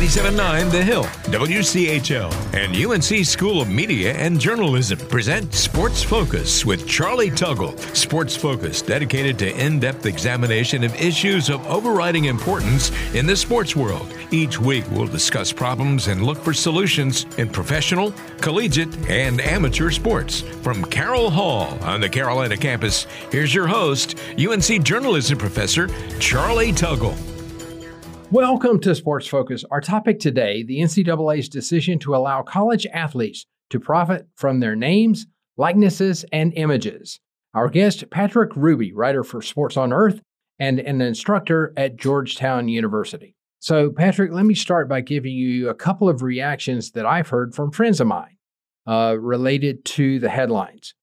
97.9 The Hill, WCHL, and UNC School of Media and Journalism present Sports Focus with Charlie Tuggle. Sports Focus, dedicated to in depth examination of issues of overriding importance in the sports world. Each week, we'll discuss problems and look for solutions in professional, collegiate, and amateur sports. From Carroll Hall on the Carolina campus, here's your host, UNC journalism professor Charlie Tuggle. Welcome to Sports Focus. Our topic today the NCAA's decision to allow college athletes to profit from their names, likenesses, and images. Our guest, Patrick Hruby, writer for Sports on Earth and an instructor at Georgetown University. So, Patrick, let me start by giving you a couple of reactions that I've heard from friends of mine uh, related to the headlines.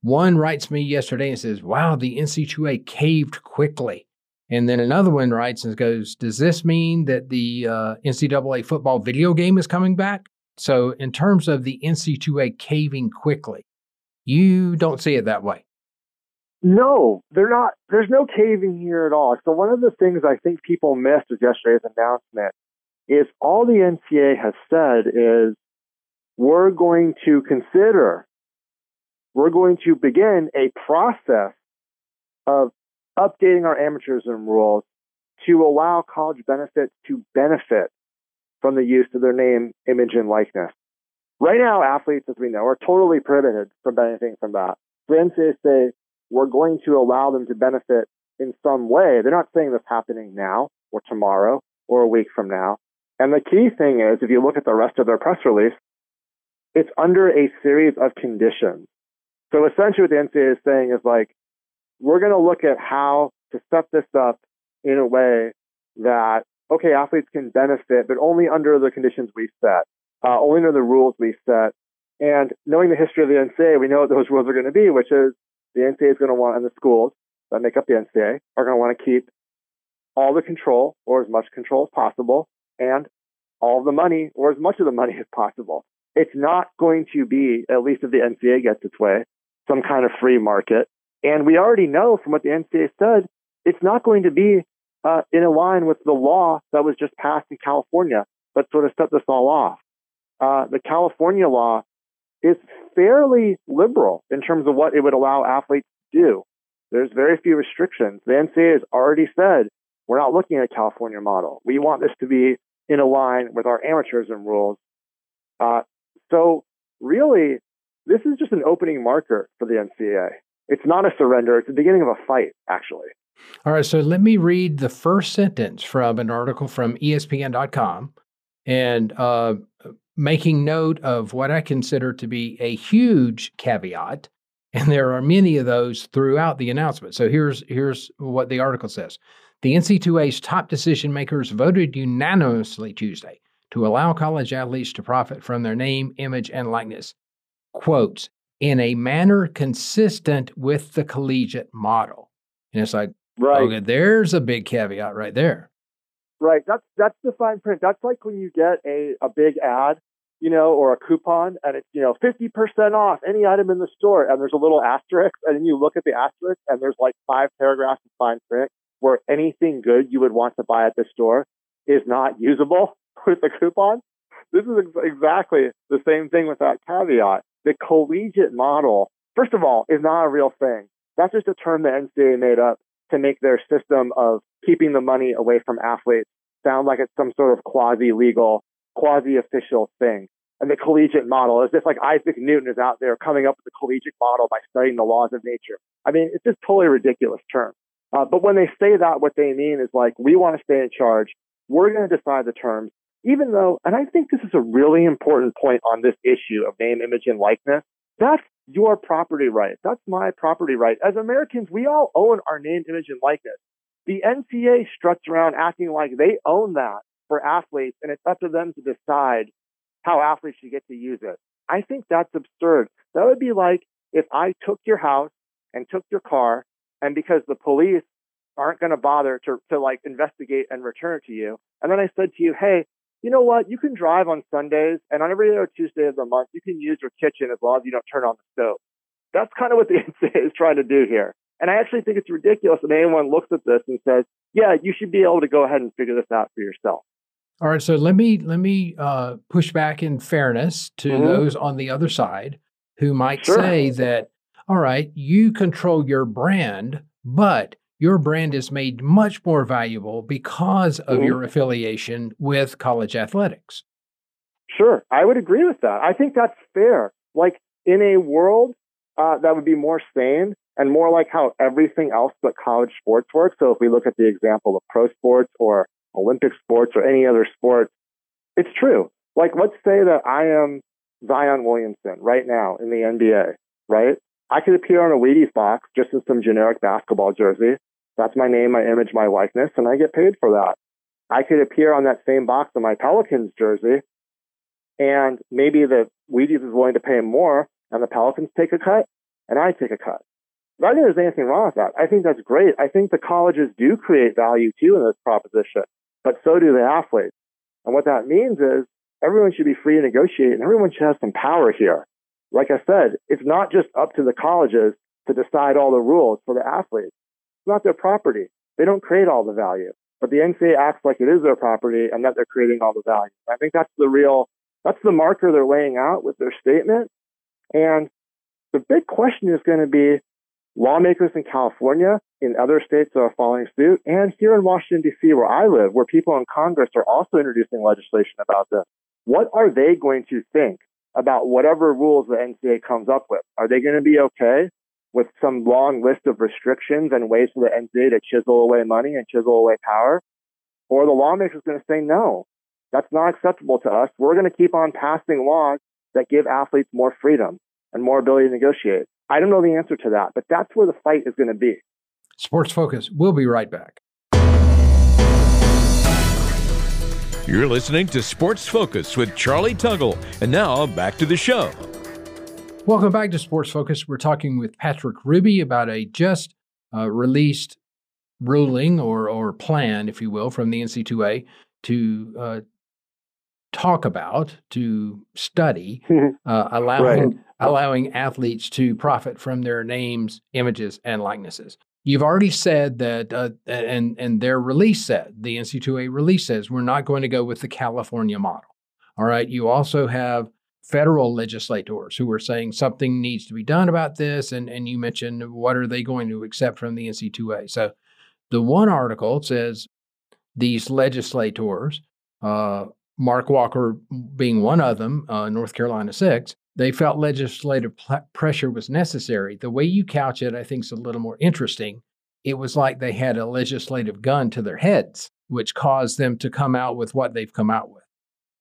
One writes me yesterday and says, Wow, the NC2A caved quickly. And then another one writes and goes, Does this mean that the uh, NCAA football video game is coming back? So, in terms of the NC2A caving quickly, you don't see it that way. No, they're not. There's no caving here at all. So, one of the things I think people missed with yesterday's announcement is all the NCAA has said is we're going to consider, we're going to begin a process of updating our amateurism rules to allow college benefits to benefit from the use of their name, image, and likeness. Right now, athletes, as we know, are totally prohibited from benefiting from that. The NCAA say we're going to allow them to benefit in some way. They're not saying this happening now or tomorrow or a week from now. And the key thing is, if you look at the rest of their press release, it's under a series of conditions. So essentially what the NCAA is saying is like, we're going to look at how to set this up in a way that, okay, athletes can benefit, but only under the conditions we set, uh, only under the rules we set. And knowing the history of the NCAA, we know what those rules are going to be, which is the NCAA is going to want, and the schools that make up the NCAA are going to want to keep all the control or as much control as possible and all the money or as much of the money as possible. It's not going to be, at least if the NCAA gets its way, some kind of free market and we already know from what the NCAA said, it's not going to be uh, in line with the law that was just passed in California that sort of set this all off. Uh, the California law is fairly liberal in terms of what it would allow athletes to do. There's very few restrictions. The NCAA has already said we're not looking at a California model. We want this to be in line with our amateurism rules. Uh, so really, this is just an opening marker for the NCAA it's not a surrender. It's the beginning of a fight, actually. All right. So let me read the first sentence from an article from ESPN.com and uh, making note of what I consider to be a huge caveat. And there are many of those throughout the announcement. So here's here's what the article says. The NC2A's top decision makers voted unanimously Tuesday to allow college athletes to profit from their name, image, and likeness. Quotes, in a manner consistent with the collegiate model. And it's like, right. okay, there's a big caveat right there. Right. That's that's the fine print. That's like when you get a, a big ad, you know, or a coupon and it's, you know, 50% off any item in the store and there's a little asterisk and then you look at the asterisk and there's like five paragraphs of fine print where anything good you would want to buy at the store is not usable with the coupon. This is ex- exactly the same thing with that caveat the collegiate model, first of all, is not a real thing. That's just a term the NCAA made up to make their system of keeping the money away from athletes sound like it's some sort of quasi legal, quasi official thing. And the collegiate model is if like Isaac Newton is out there coming up with the collegiate model by studying the laws of nature. I mean, it's just totally ridiculous term. Uh, but when they say that, what they mean is like, we want to stay in charge. We're going to decide the terms even though, and I think this is a really important point on this issue of name, image, and likeness, that's your property right. That's my property right. As Americans, we all own our name, image, and likeness. The NCAA struts around acting like they own that for athletes, and it's up to them to decide how athletes should get to use it. I think that's absurd. That would be like if I took your house and took your car, and because the police aren't going to bother to, to like investigate and return it to you, and then I said to you, hey, you know what? You can drive on Sundays, and on every other Tuesday of the month, you can use your kitchen as long as you don't turn on the stove. That's kind of what the NCAA is trying to do here. And I actually think it's ridiculous that anyone looks at this and says, yeah, you should be able to go ahead and figure this out for yourself. All right, so let me let me uh, push back in fairness to mm-hmm. those on the other side who might sure. say that, all right, you control your brand, but your brand is made much more valuable because of mm-hmm. your affiliation with college athletics. Sure, I would agree with that. I think that's fair. Like in a world uh, that would be more sane and more like how everything else but college sports works. So if we look at the example of pro sports or Olympic sports or any other sport, it's true. Like let's say that I am Zion Williamson right now in the NBA, right? I could appear on a Wheaties box just in some generic basketball jersey. That's my name, my image, my likeness, and I get paid for that. I could appear on that same box in my Pelicans jersey, and maybe the Wheaties is willing to pay more, and the Pelicans take a cut, and I take a cut. I don't think there's anything wrong with that. I think that's great. I think the colleges do create value too in this proposition, but so do the athletes. And what that means is everyone should be free to negotiate and everyone should have some power here. Like I said, it's not just up to the colleges to decide all the rules for the athletes. It's not their property. They don't create all the value, but the NCAA acts like it is their property and that they're creating all the value. I think that's the real, that's the marker they're laying out with their statement. And the big question is going to be lawmakers in California, in other states are following suit, and here in Washington, D.C., where I live, where people in Congress are also introducing legislation about this. What are they going to think about whatever rules the NCAA comes up with? Are they going to be okay with some long list of restrictions and ways for the NCAA to chisel away money and chisel away power? Or the lawmakers going to say, no, that's not acceptable to us. We're going to keep on passing laws that give athletes more freedom and more ability to negotiate. I don't know the answer to that, but that's where the fight is going to be. Sports Focus. We'll be right back. You're listening to Sports Focus with Charlie Tuggle. And now back to the show. Welcome back to Sports Focus. We're talking with Patrick Hruby about a just uh, released ruling or, or plan, if you will, from the NC2A to uh, talk about, to study, uh, allowing right. allowing athletes to profit from their names, images, and likenesses. You've already said that, uh, and and their release said the NC2A release says we're not going to go with the California model. All right. You also have federal legislators who are saying something needs to be done about this, and and you mentioned what are they going to accept from the NC2A. So, the one article says these legislators uh, Mark Walker being one of them, uh, North Carolina 6, they felt legislative pl- pressure was necessary. The way you couch it, I think, is a little more interesting. It was like they had a legislative gun to their heads, which caused them to come out with what they've come out with.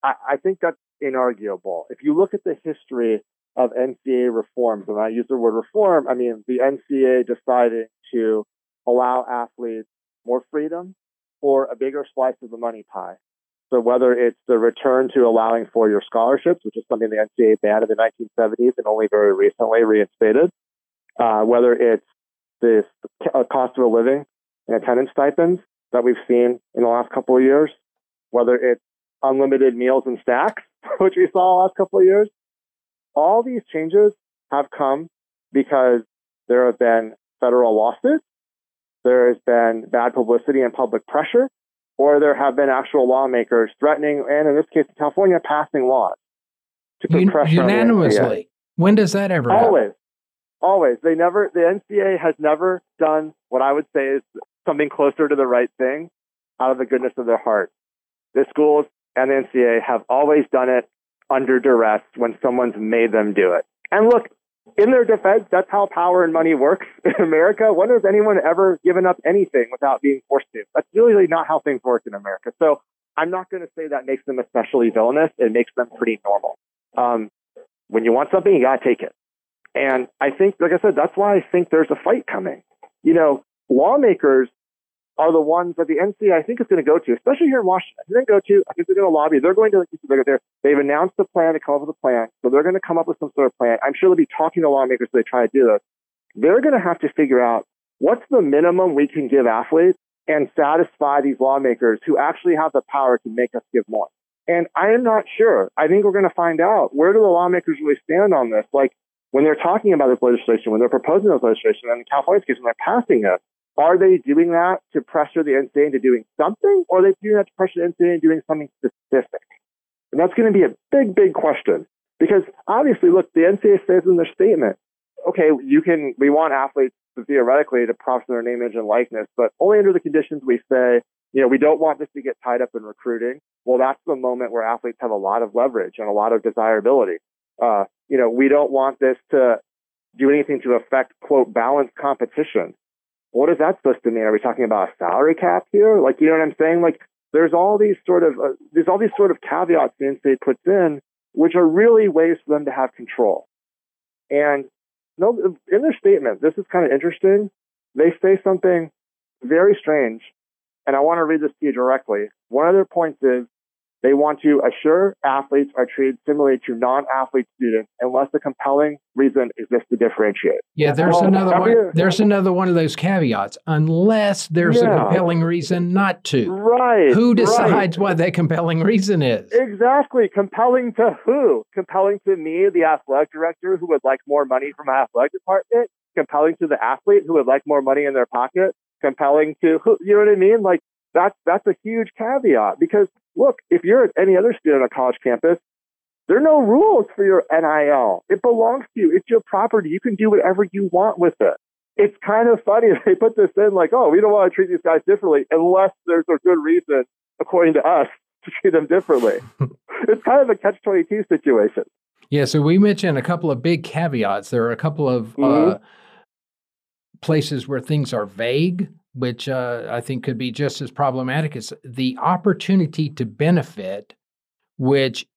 I, I think that's inarguable. If you look at the history of NCAA reforms, and I use the word reform, I mean the NCAA deciding to allow athletes more freedom or a bigger slice of the money pie. So whether it's the return to allowing for your scholarships, which is something the NCAA banned in the 1970s and only very recently reinstated, uh, whether it's this uh, cost of a living and attendance stipends that we've seen in the last couple of years, whether it's unlimited meals and snacks, which we saw the last couple of years, all these changes have come because there have been federal lawsuits, there has been bad publicity and public pressure, or there have been actual lawmakers threatening, and in this case, California passing laws to put Un- unanimously. When does that ever Always. Happen? Always. They never, the NCA has never done what I would say is something closer to the right thing out of the goodness of their heart. The schools and the NCAA have always done it under duress when someone's made them do it. And look, in their defense, that's how power and money works in America. When has anyone ever given up anything without being forced to? That's really not how things work in America. So I'm not going to say that makes them especially villainous. It makes them pretty normal. Um, when you want something, you got to take it. And I think, like I said, that's why I think there's a fight coming. You know, lawmakers are the ones that the NCAA I think is going to go to, especially here in Washington. They're going to go to. I think they're going to lobby. They're going to. They're, they've announced the plan to come up with a plan, so they're going to come up with some sort of plan. I'm sure they'll be talking to lawmakers as they try to do this. They're going to have to figure out what's the minimum we can give athletes and satisfy these lawmakers who actually have the power to make us give more. And I am not sure. I think we're going to find out where do the lawmakers really stand on this. Like when they're talking about this legislation, when they're proposing this legislation, and in California's case, when they're passing it, are they doing that to pressure the NCAA into doing something, or are they doing that to pressure the NCAA into doing something specific? And that's going to be a big, big question because obviously, look, the NCAA says in their statement, okay, you can, we want athletes to theoretically to profit their name, image, and likeness, but only under the conditions we say, you know, we don't want this to get tied up in recruiting. Well, that's the moment where athletes have a lot of leverage and a lot of desirability. Uh, you know, we don't want this to do anything to affect, quote, balanced competition what is that supposed to mean? Are we talking about a salary cap here? Like, you know what I'm saying? Like, there's all these sort of uh, there's all these sort of caveats the NCAA puts in, which are really ways for them to have control. And no, in their statement, this is kind of interesting. They say something very strange, and I want to read this to you directly. One of their points is they want to assure athletes are treated similarly to non-athlete students unless a compelling reason exists to differentiate. Yeah, there's well, another one. There's another one of those caveats. Unless there's yeah. a compelling reason not to. Right. Who decides right. what that compelling reason is? Exactly. Compelling to who? Compelling to me, the athletic director, who would like more money from my athletic department. Compelling to the athlete who would like more money in their pocket. Compelling to who? You know what I mean? Like that's that's a huge caveat because look, if you're at any other student on a college campus, there are no rules for your NIL. It belongs to you. It's your property. You can do whatever you want with it. It's kind of funny they put this in like, oh, we don't want to treat these guys differently unless there's a good reason, according to us, to treat them differently. it's kind of a catch 22 situation. Yeah, so we mentioned a couple of big caveats. There are a couple of uh, mm-hmm. uh, places where things are vague which uh, I think could be just as problematic as the opportunity to benefit, which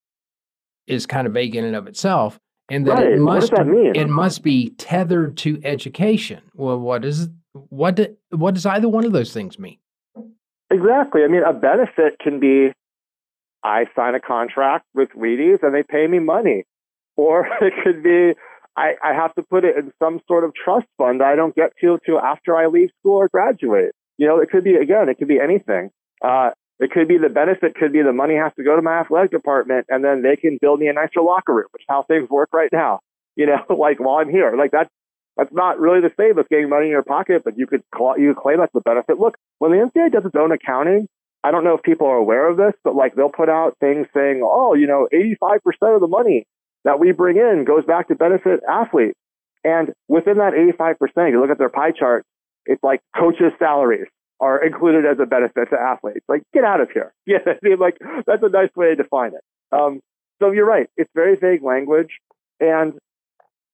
is kind of vague in and of itself, and that right. it must that it must be tethered to education. Well, what is what do, what does either one of those things mean? Exactly. I mean, a benefit can be I sign a contract with Wheaties and they pay me money, or it could be I, I have to put it in some sort of trust fund that I don't get to till after I leave school or graduate. You know, it could be again, it could be anything. Uh, it could be the benefit could be the money has to go to my athletic department and then they can build me a nicer locker room, which is how things work right now. You know, like while I'm here, like that's that's not really the same as getting money in your pocket, but you could call, you could claim that's the benefit. Look, when the NCAA does its own accounting, I don't know if people are aware of this, but like they'll put out things saying, oh, you know, 85% of the money that we bring in goes back to benefit athletes. And within that 85%, if you look at their pie chart, it's like coaches' salaries are included as a benefit to athletes. Like, get out of here. Yeah, I mean, like that's a nice way to define it. Um, so you're right. It's very vague language, and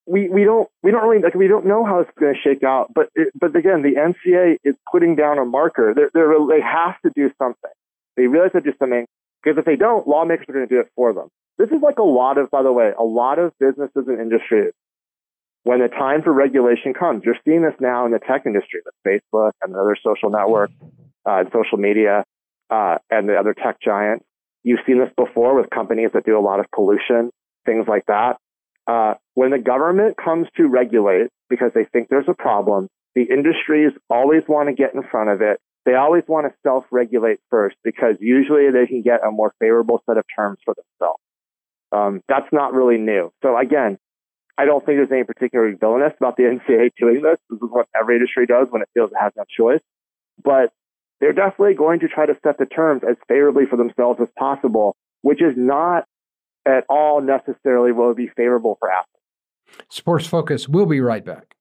we we don't we don't really like we don't know how it's going to shake out. But it, but again, the NCA is putting down a marker. They're, they're, they have to do something. They realize they do something because if they don't, lawmakers are going to do it for them. This is like a lot of, by the way, a lot of businesses and industries. When the time for regulation comes, you're seeing this now in the tech industry, with Facebook and other social networks uh, and social media uh, and the other tech giants. You've seen this before with companies that do a lot of pollution, things like that. Uh, when the government comes to regulate because they think there's a problem, the industries always want to get in front of it. They always want to self regulate first because usually they can get a more favorable set of terms for themselves. Um, that's not really new. So again, I don't think there's any particular villainous about the NCAA doing this. This is what every industry does when it feels it has no choice. But they're definitely going to try to set the terms as favorably for themselves as possible, which is not at all necessarily what would be favorable for athletes. Sports Focus, we'll be right back.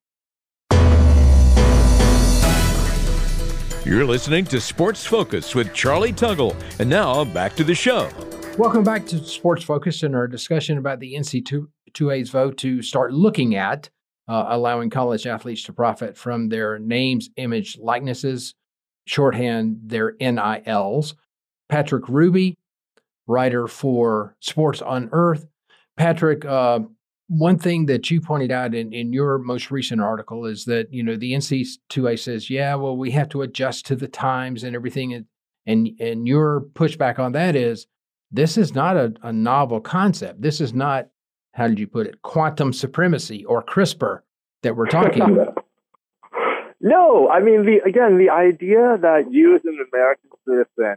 You're listening to Sports Focus with Charlie Tuggle. And now back to the show. Welcome back to Sports Focus and our discussion about the NC2A's vote to start looking at uh, allowing college athletes to profit from their names, image, likenesses, shorthand their NILs. Patrick Hruby, writer for Sports on Earth. Patrick, uh, one thing that you pointed out in, in your most recent article is that you know the NC2A says, yeah, well, we have to adjust to the times and everything, and and, and your pushback on that is this is not a, a novel concept. This is not, how did you put it, quantum supremacy or CRISPR that we're talking about. No, I mean, the, again, the idea that you as an American citizen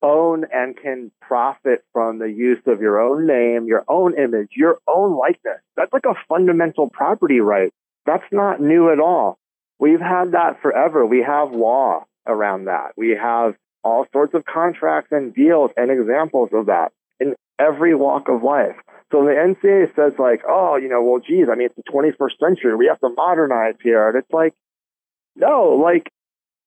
own and can profit from the use of your own name, your own image, your own likeness, that's like a fundamental property right. That's not new at all. we've had that forever. We have law around that. We have all sorts of contracts and deals and examples of that in every walk of life. So the NCAA says like, oh, you know, well, geez, I mean, it's the 21st century. We have to modernize here. And it's like, no, like,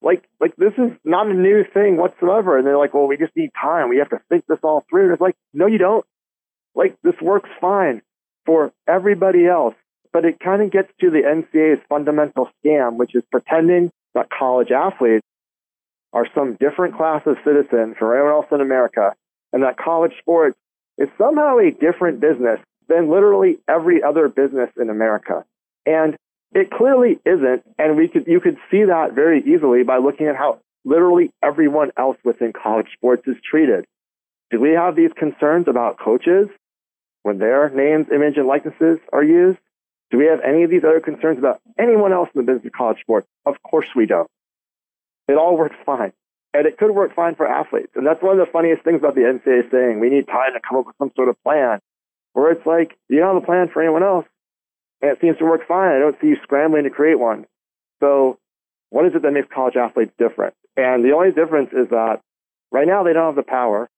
like, like this is not a new thing whatsoever. And they're like, well, we just need time. We have to think this all through. And it's like, no, you don't. Like, this works fine for everybody else. But it kind of gets to the NCAA's fundamental scam, which is pretending that college athletes are some different class of citizen from everyone else in America, and that college sports is somehow a different business than literally every other business in America. And it clearly isn't, and we could you could see that very easily by looking at how literally everyone else within college sports is treated. Do we have these concerns about coaches when their names, image, and likenesses are used? Do we have any of these other concerns about anyone else in the business of college sports? Of course we don't. It all works fine. And it could work fine for athletes. And that's one of the funniest things about the NCAA saying we need time to come up with some sort of plan. Where it's like, you don't have a plan for anyone else. And it seems to work fine. I don't see you scrambling to create one. So what is it that makes college athletes different? And the only difference is that right now they don't have the power.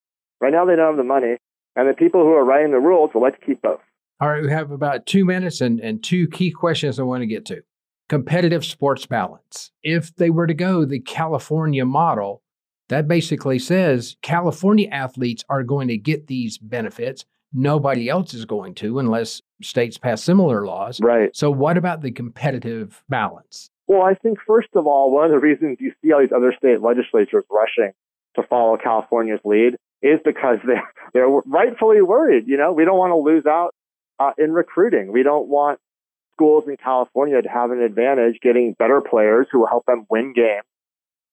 Right now they don't have the money. And the people who are writing the rules will like to keep both. All right, we have about two minutes and, and two key questions I want to get to competitive sports balance. If they were to go the California model, that basically says California athletes are going to get these benefits. Nobody else is going to unless states pass similar laws. Right. So, what about the competitive balance? Well, I think, first of all, one of the reasons you see all these other state legislatures rushing to follow California's lead is because they're, they're rightfully worried. You know, we don't want to lose out uh, in recruiting. We don't want schools in California to have an advantage getting better players who will help them win games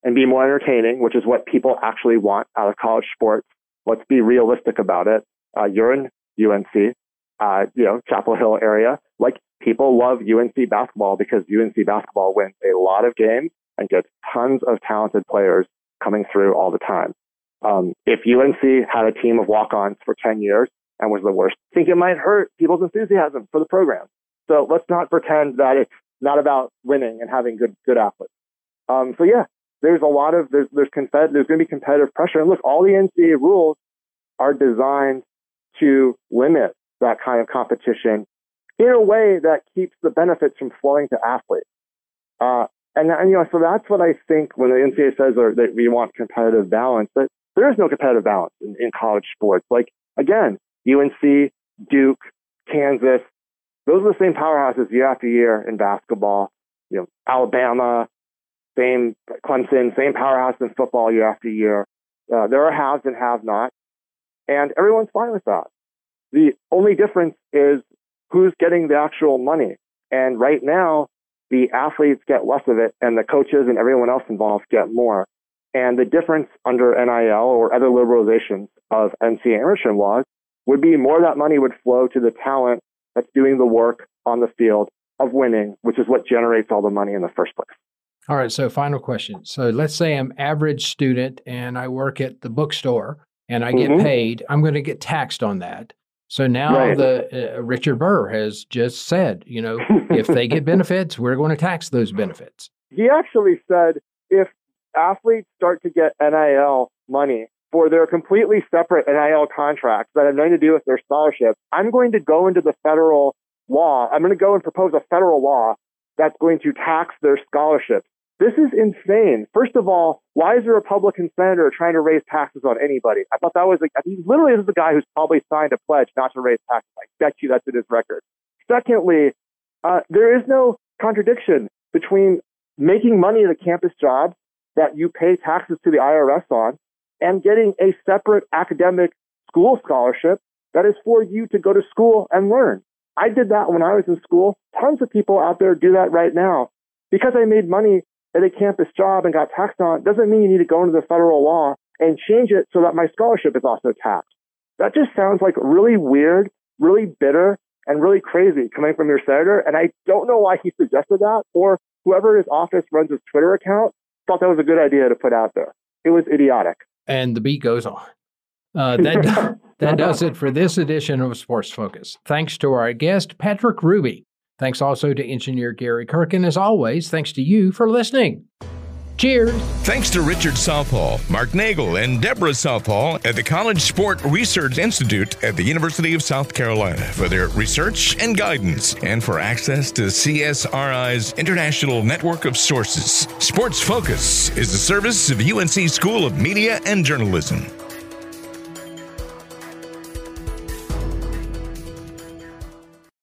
and be more entertaining, which is what people actually want out of college sports. Let's be realistic about it. Uh, you're in UNC, uh, you know, Chapel Hill area. Like people love UNC basketball because UNC basketball wins a lot of games and gets tons of talented players coming through all the time. Um, if UNC had a team of walk-ons for 10 years and was the worst, I think it might hurt people's enthusiasm for the program. So let's not pretend that it's not about winning and having good good athletes. Um, so yeah, there's a lot of there's there's there's going to be competitive pressure. And look, all the NCAA rules are designed to limit that kind of competition in a way that keeps the benefits from flowing to athletes. Uh, and, and, you know, so that's what I think when the NCAA says that we want competitive balance, that there is no competitive balance in, in college sports. Like again, UNC, Duke, Kansas, those are the same powerhouses year after year in basketball. You know, Alabama, same Clemson, same powerhouse in football year after year. Uh, there are haves and have-nots, and everyone's fine with that. The only difference is who's getting the actual money. And right now, the athletes get less of it, and the coaches and everyone else involved get more. And the difference under NIL or other liberalizations of NCAA enrichment laws would be more that money would flow to the talent that's doing the work on the field of winning, which is what generates all the money in the first place. All right. So, final question. So, let's say I'm average student and I work at the bookstore and I get mm-hmm. paid. I'm going to get taxed on that. So now right. the uh, Richard Burr has just said, you know, if they get benefits, we're going to tax those benefits. He actually said if athletes start to get NIL money, for their completely separate NIL contracts that have nothing to do with their scholarship, I'm going to go into the federal law. I'm going to go and propose a federal law that's going to tax their scholarships. This is insane. First of all, why is a Republican senator trying to raise taxes on anybody? I thought that was like, he literally is the guy who's probably signed a pledge not to raise taxes. I bet you that's in his record. Secondly, uh, there is no contradiction between making money at a campus job that you pay taxes to the IRS on and getting a separate academic school scholarship that is for you to go to school and learn. I did that when I was in school. Tons of people out there do that right now. Because I made money at a campus job and got taxed on it doesn't mean you need to go into the federal law and change it so that my scholarship is also taxed. That just sounds like really weird, really bitter, and really crazy coming from your senator. And I don't know why he suggested that or whoever his office runs his Twitter account thought that was a good idea to put out there. It was idiotic and the beat goes on. Uh, that, that does it for this edition of Sports Focus. Thanks to our guest, Patrick Hruby. Thanks also to engineer Gary Kirk. And as always, thanks to you for listening. Cheers. Thanks to Richard Southall, Mark Nagel, and Deborah Southall at the College Sport Research Institute at the University of South Carolina for their research and guidance and for access to CSRI's international network of sources. Sports Focus is the service of UNC School of Media and Journalism.